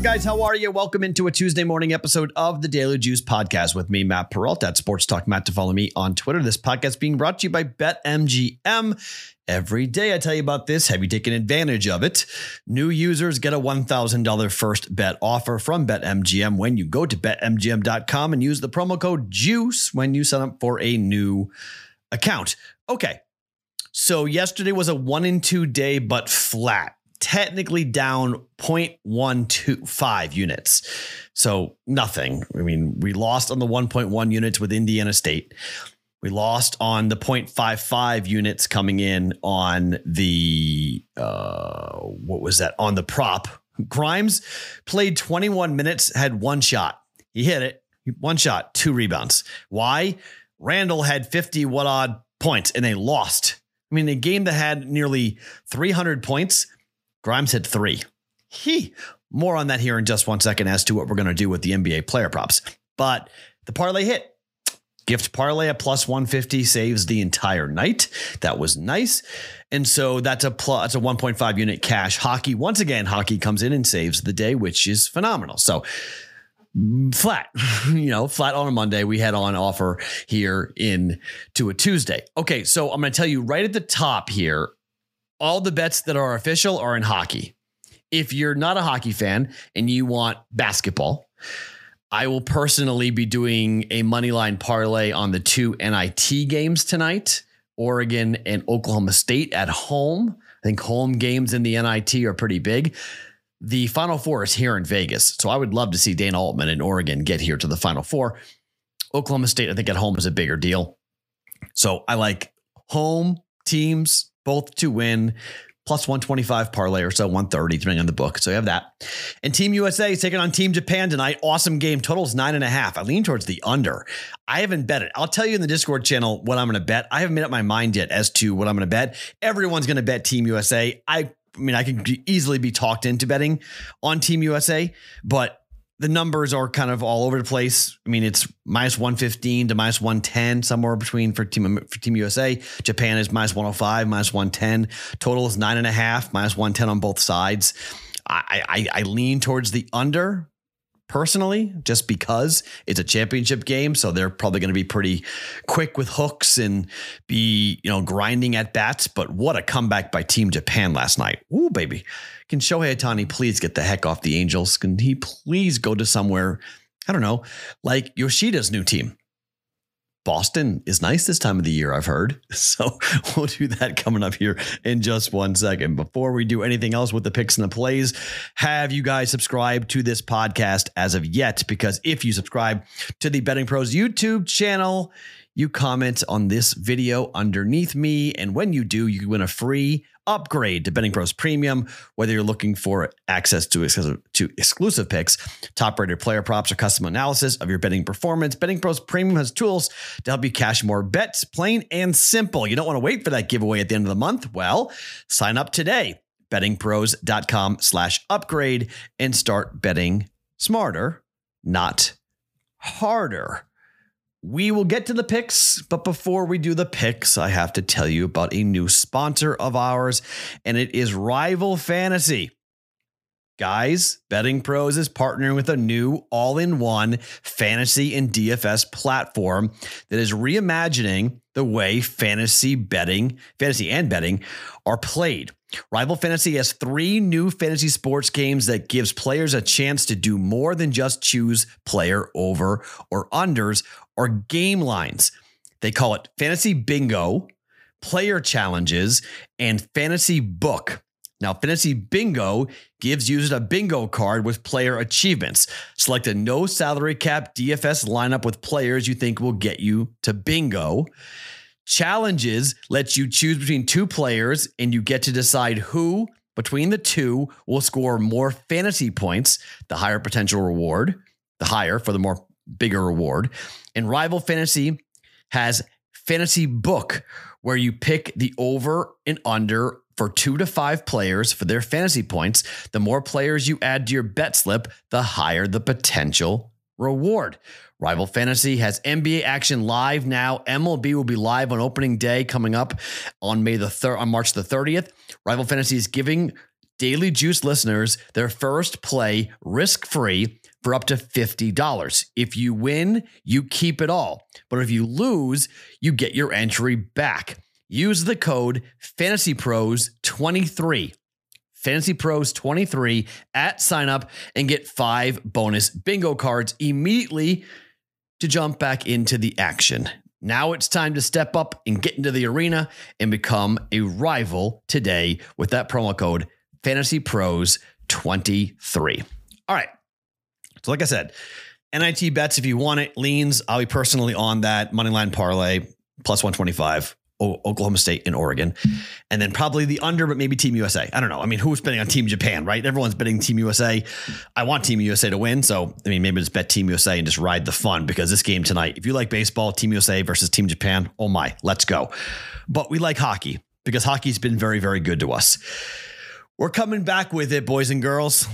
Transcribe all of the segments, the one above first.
up, guys? How are you? Welcome into a Tuesday morning episode of the Daily Juice podcast with me, Matt Perrault at Sports Talk Matt to follow me on Twitter. This podcast being brought to you by BetMGM. Every day I tell you about this. Have you taken advantage of it? New users get a $1,000 first bet offer from BetMGM when you go to betmgm.com and use the promo code JUICE when you sign up for a new account. Okay. So yesterday was a one in two day, but flat technically down 0.125 units. So nothing. I mean, we lost on the 1.1 units with Indiana State. We lost on the 0.55 units coming in on the uh what was that? On the prop. Grimes played 21 minutes, had one shot. He hit it. One shot, two rebounds. Why? Randle had 50 what odd points and they lost. I mean, a game that had nearly 300 points Grimes hit three. He more on that here in just one second as to what we're going to do with the NBA player props. But the parlay hit. Gift parlay at plus 150 saves the entire night. That was nice. And so that's a plus, that's a 1.5 unit cash hockey. Once again, hockey comes in and saves the day, which is phenomenal. So mm, flat, you know, flat on a Monday. We had on offer here in to a Tuesday. Okay, so I'm going to tell you right at the top here all the bets that are official are in hockey. If you're not a hockey fan and you want basketball, I will personally be doing a money line parlay on the two NIT games tonight Oregon and Oklahoma State at home. I think home games in the NIT are pretty big. The Final Four is here in Vegas. So I would love to see Dana Altman and Oregon get here to the Final Four. Oklahoma State, I think at home is a bigger deal. So I like home teams both to win plus 125 parlay or so 130 depending on the book. So you have that. And team usa is taking on team japan tonight. Awesome game. Totals nine and a half. I lean towards the under. I haven't bet it. I'll tell you in the discord channel what i'm going to bet. I haven't made up my mind yet as to what i'm going to bet. Everyone's going to bet team usa i I mean, I could easily be talked into betting on Team USA, but the numbers are kind of all over the place. I mean, it's minus 115 to minus 110, somewhere between for Team for Team USA. Japan is minus 105, minus 110. Total is nine and a half, minus 110 on both sides. I, I, I lean towards the under personally, just because it's a championship game. So they're probably going to be pretty quick with hooks and be, you know, grinding at bats. But what a comeback by Team Japan last night. Ooh, baby. Can Shohei Ohtani please get the heck off the Angels? Can he please go to somewhere, I don't know, like Yoshida's new team? Boston is nice this time of the year, I've heard. So we'll do that coming up here in just one second. Before we do anything else with the picks and the plays, have you guys subscribed to this podcast as of yet? Because if you subscribe to the Betting Pros YouTube channel, you comment on this video underneath me. And when you do, you win a free upgrade to Betting Pros Premium, whether you're looking for access to exclusive, to exclusive picks, top rated player props, or custom analysis of your betting performance. Betting Pros Premium has tools to help you cash more bets, plain and simple. You don't want to wait for that giveaway at the end of the month? Well, sign up today. BettingPros.com slash upgrade and start betting smarter, not harder. We will get to the picks, but before we do the picks, I have to tell you about a new sponsor of ours, and it is Rival Fantasy. Guys, Betting Pros is partnering with a new all in one fantasy and DFS platform that is reimagining the way fantasy betting, fantasy and betting are played. Rival Fantasy has three new fantasy sports games that gives players a chance to do more than just choose player over or unders or game lines. They call it Fantasy Bingo, Player Challenges, and Fantasy Book. Now, Fantasy Bingo gives users a bingo card with player achievements. Select a no salary cap DFS lineup with players you think will get you to bingo. Challenges lets you choose between two players and you get to decide who between the two will score more fantasy points, the higher potential reward, the higher for the more bigger reward. And Rival Fantasy has Fantasy Book, where you pick the over and under for two to five players for their fantasy points. The more players you add to your bet slip, the higher the potential reward. Rival Fantasy has NBA action live now. MLB will be live on opening day coming up on May the 3rd on March the 30th. Rival Fantasy is giving Daily Juice listeners their first play risk free for up to $50. If you win, you keep it all. But if you lose, you get your entry back. Use the code FantasyPros23. Fantasy Pros 23 at sign up and get five bonus bingo cards immediately to jump back into the action. Now it's time to step up and get into the arena and become a rival today with that promo code Fantasy Pros 23. All right. So, like I said, NIT bets if you want it, leans. I'll be personally on that moneyline parlay plus 125. Oklahoma State and Oregon, and then probably the under, but maybe Team USA. I don't know. I mean, who's betting on Team Japan, right? Everyone's betting Team USA. I want Team USA to win, so I mean, maybe just bet Team USA and just ride the fun because this game tonight, if you like baseball, Team USA versus Team Japan, oh my, let's go. But we like hockey because hockey's been very, very good to us. We're coming back with it, boys and girls.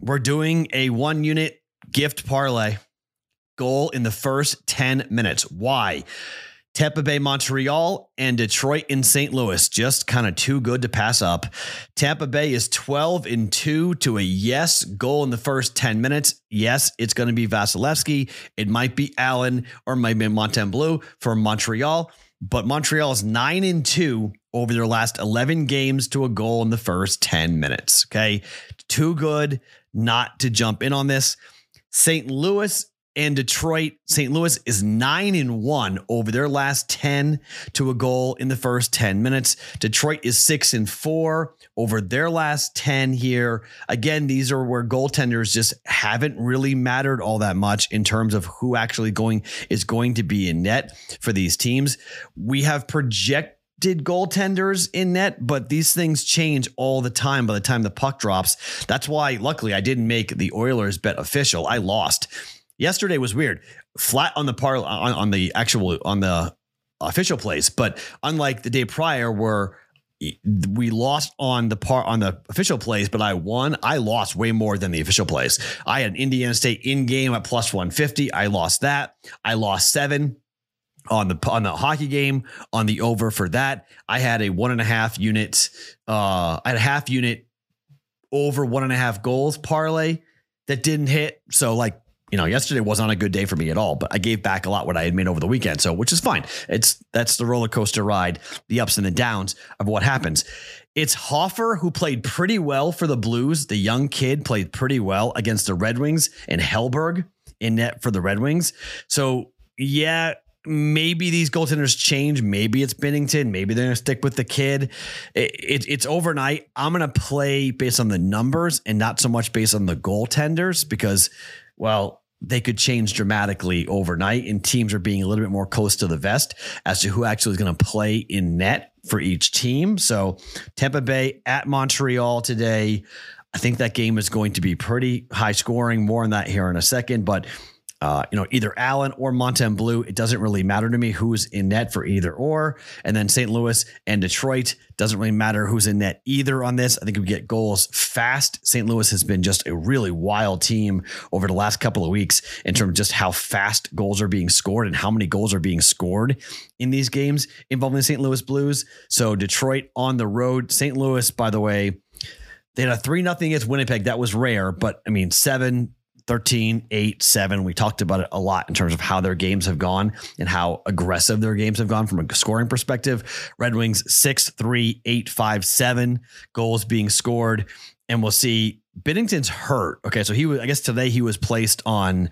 We're doing a one unit gift parlay goal in the first 10 minutes. Why? Tampa Bay, Montreal, and Detroit in St. Louis. Just kind of too good to pass up. Tampa Bay is 12 and 2 to a yes goal in the first 10 minutes. Yes, it's going to be Vasilevskiy. It might be Allen or might be Montembeault for Montreal. But Montreal is 9 and 2 over their last 11 games to a goal in the first 10 minutes. Okay. Too good not to jump in on this. St. Louis and Detroit, St. Louis is nine and one over their last 10 to a goal in the first 10 minutes. Detroit is six and four over their last 10 here. Again, these are where goaltenders just haven't really mattered all that much in terms of who actually going is going to be in net for these teams. We have projected goaltenders in net, but these things change all the time by the time the puck drops. That's why, luckily, I didn't make the Oilers bet official. I lost Yesterday was weird. Flat on the par on, on the actual on the official place, but unlike the day prior where we lost on the part on the official plays, but I won. I lost way more than the official plays. I had Indiana State in game at plus 150. I lost that. I lost seven on the on the hockey game on the over for that. I had a one and a half unit. Uh, I had a half unit over one and a half goals parlay that didn't hit. So like you know, yesterday wasn't a good day for me at all, but I gave back a lot what I had made over the weekend. So, which is fine. It's that's the roller coaster ride, the ups and the downs of what happens. It's Hofer who played pretty well for the Blues. The young kid played pretty well against the Red Wings and Hellberg in net for the Red Wings. So, yeah, maybe these goaltenders change. Maybe it's Binnington. Maybe they're going to stick with the kid. It, it, it's overnight. I'm going to play based on the numbers and not so much based on the goaltenders because, well, they could change dramatically overnight, and teams are being a little bit more close to the vest as to who actually is going to play in net for each team. So, Tampa Bay at Montreal today. I think that game is going to be pretty high scoring. More on that here in a second, but uh, you know, either Allen or Montembeault. It doesn't really matter to me who's in net for either or. And then St. Louis and Detroit doesn't really matter who's in net either on this. I think we get goals fast. St. Louis has been just a really wild team over the last couple of weeks in terms of just how fast goals are being scored and how many goals are being scored in these games involving the St. Louis Blues. So Detroit on the road. St. Louis, by the way, they had a 3 0 against Winnipeg. That was rare, but I mean, seven 13, 8, 7. We talked about it a lot in terms of how their games have gone and how aggressive their games have gone from a scoring perspective. Red Wings 6, 3, 8, 5, 7 goals being scored. And we'll see Binnington's hurt. Okay, so he was. I guess today he was placed on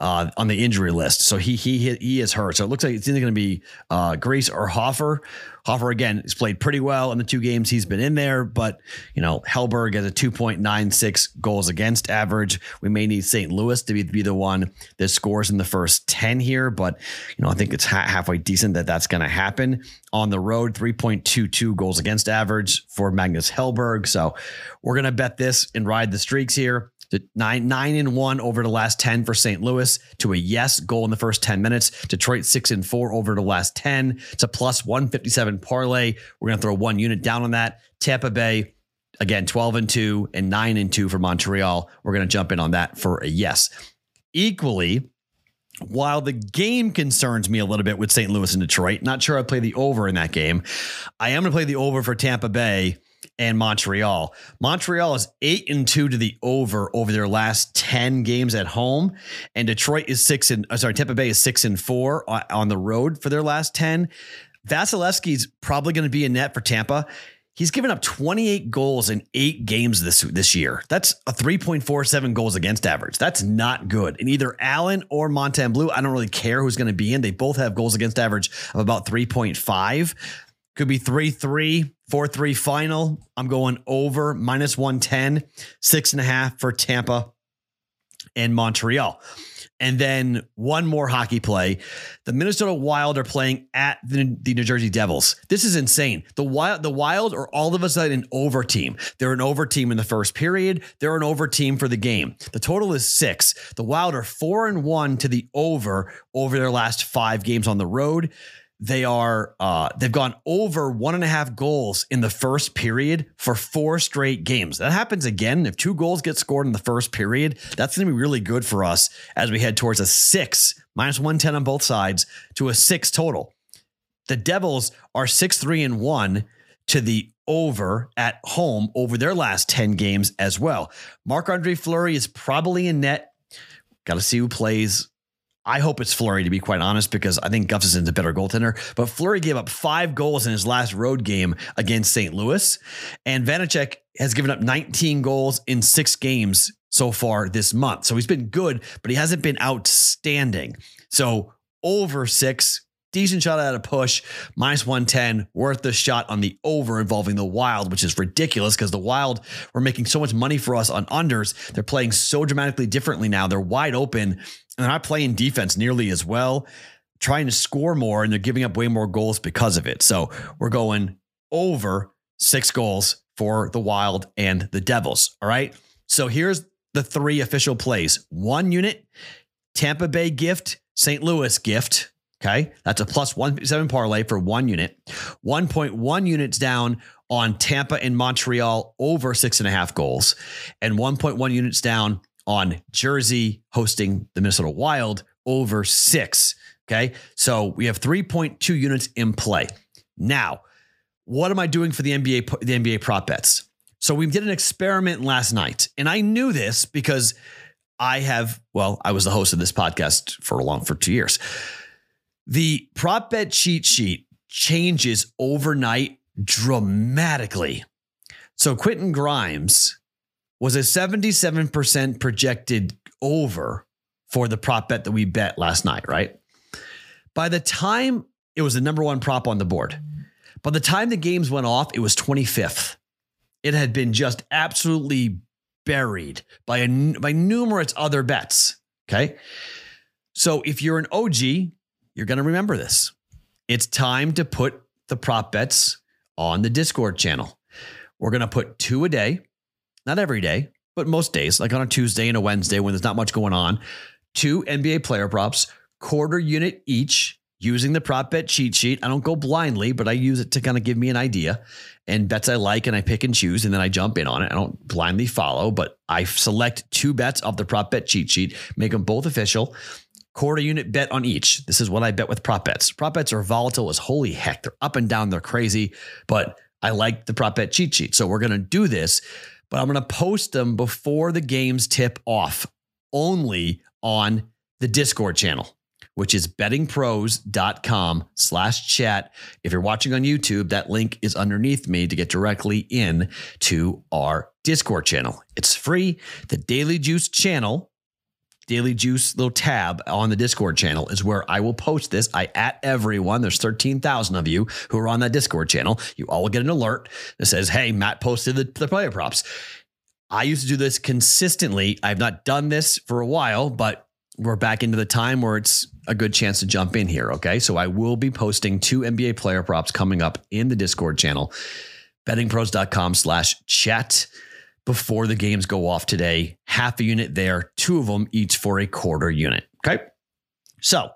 uh, on the injury list. So he he he is hurt. So it looks like it's either going to be uh, Greiss or Hofer. Hofer again has played pretty well in the two games he's been in there, but you know Hellberg has a 2.96 goals against average. We may need St. Louis to be, be the one that scores in the first 10 here, but you know I think it's ha- halfway decent that that's going to happen on the road. 3.22 goals against average for Magnus Hellberg. So we're going to bet this and ride the streaks here nine nine and one over the last 10 for St. Louis to a yes goal in the first 10 minutes. Detroit six and four over the last 10. It's a plus 157 parlay. We're gonna throw one unit down on that. Tampa Bay, again, 12 and two and nine and two for Montreal. We're gonna jump in on that for a yes. Equally, while the game concerns me a little bit with St. Louis and Detroit, not sure I'd play the over in that game. I am to play the over for Tampa Bay and Montreal. Montreal is eight and two to the over over their last 10 games at home. And Detroit is six and uh, sorry, Tampa Bay is six and four on the road for their last 10. Vasilevskiy's probably going to be a net for Tampa. He's given up 28 goals in eight games this this year. That's a 3.47 goals against average. That's not good. And either Allen or Blue, I don't really care who's going to be in. They both have goals against average of about 3.5. Could be 3 3, 4 3 final. I'm going over minus 110, six and a half for Tampa and Montreal. And then one more hockey play. The Minnesota Wild are playing at the, the, New Jersey Devils. This is insane. The Wild, the Wild are all of a sudden an over team. They're an over team in the first period. They're an over team for the game. The total is six. The Wild are four and one to the over over their last five games on the road. They are uh, they've gone over one and a half goals in the first period for four straight games. That happens again. If two goals get scored in the first period, that's going to be really good for us as we head towards a six minus 110 on both sides to a six total. The Devils are six, three, and one to the over at home over their last 10 games as well. Marc Andre Fleury is probably in net. Got to see who plays I hope it's Fleury to be quite honest, because I think Gustavsson's a better goaltender. But Fleury gave up five goals in his last road game against St. Louis, and Vanecek has given up 19 goals in six games so far this month. So he's been good, but he hasn't been outstanding. So over six decent shot at a push, minus 110, worth the shot on the over involving the Wild, which is ridiculous because the Wild were making so much money for us on unders. They're playing so dramatically differently now. They're wide open and they're not playing defense nearly as well, trying to score more, and they're giving up way more goals because of it. So we're going over six goals for the Wild and the Devils. All right. So here's the three official plays one unit, Tampa Bay gift, St. Louis gift. Okay. That's a plus 1.7 parlay for one unit. 1.1 units down on Tampa and Montreal over six and a half goals, and 1.1 units down on Jersey hosting the Minnesota Wild over six. Okay. So we have 3.2 units in play. Now, what am I doing for the NBA, the NBA prop bets? So we did an experiment last night, and I knew this because I have, well, I was the host of this podcast for a long, for two years. The prop bet cheat sheet changes overnight dramatically. So Quentin Grimes was a 77% projected over for the prop bet that we bet last night, right? By the time it was the number one prop on the board, by the time the games went off, it was 25th. It had been just absolutely buried by a, by numerous other bets. Okay. So if you're an OG, you're going to remember this. It's time to put the prop bets on the Discord channel. We're going to put two a day, not every day, but most days, like on a Tuesday and a Wednesday when there's not much going on. Two NBA player props, quarter unit each, using the prop bet cheat sheet. I don't go blindly, but I use it to kind of give me an idea and bets I like and I pick and choose and then I jump in on it. I don't blindly follow, but I select two bets of the prop bet cheat sheet, make them both official quarter unit bet on each. This is what I bet with prop bets. Prop bets are volatile as holy heck. They're up and down, they're crazy, but I like the prop bet cheat sheet. So we're going to do this, but I'm going to post them before the games tip off only on the Discord channel, which is bettingpros.com slash chat. If you're watching on YouTube, that link is underneath me to get directly in to our Discord channel. It's free. The Daily Juice channel Daily Juice little tab on the Discord channel is where I will post this. I at everyone. There's 13,000 of you who are on that Discord channel. You all get an alert that says, hey, Matt posted the, the player props. I used to do this consistently. I've not done this for a while, but we're back into the time where it's a good chance to jump in here. Okay. So I will be posting two NBA player props coming up in the Discord channel, bettingpros.com slash chat before the games go off today. Half a unit there, two of them each for a quarter unit. Okay. So,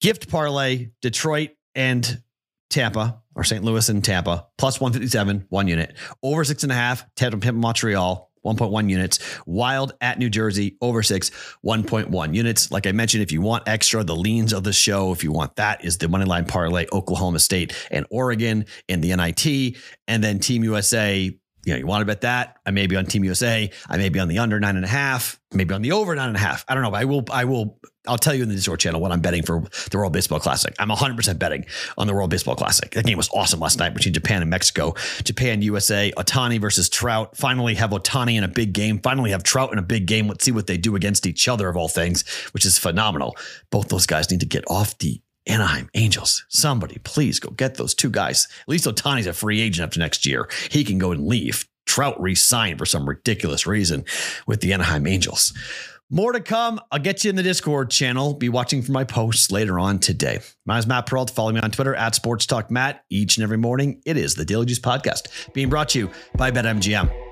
gift parlay, Detroit and Tampa, or St. Louis and Tampa, plus 157, one unit. Over six and a half, Tampa Montreal, 1.1 units. Wild at New Jersey, over six, 1.1 units. Like I mentioned, if you want extra, the leans of the show, if you want that, is the money line parlay, Oklahoma State and Oregon in the NIT. And then Team USA, you know, you want to bet that? I may be on Team USA. I may be on the under nine and a half, maybe on the over nine and a half. I don't know. But I will, I will, I'll tell you in the Discord channel what I'm betting for the World Baseball Classic. I'm 100% betting on the World Baseball Classic. That game was awesome last night between Japan and Mexico. Japan, USA, Ohtani versus Trout. Finally have Ohtani in a big game. Finally have Trout in a big game. Let's see what they do against each other, of all things, which is phenomenal. Both those guys need to get off the Anaheim Angels. Somebody, please go get those two guys. At least Ohtani's a free agent after next year. He can go and leave. Trout re-signed for some ridiculous reason with the Anaheim Angels. More to come. I'll get you in the Discord channel. Be watching for my posts later on today. My name is Matt Perrault. Follow me on Twitter at Sports Talk Matt. Each and every morning, it is the Daily Juice Podcast being brought to you by BetMGM.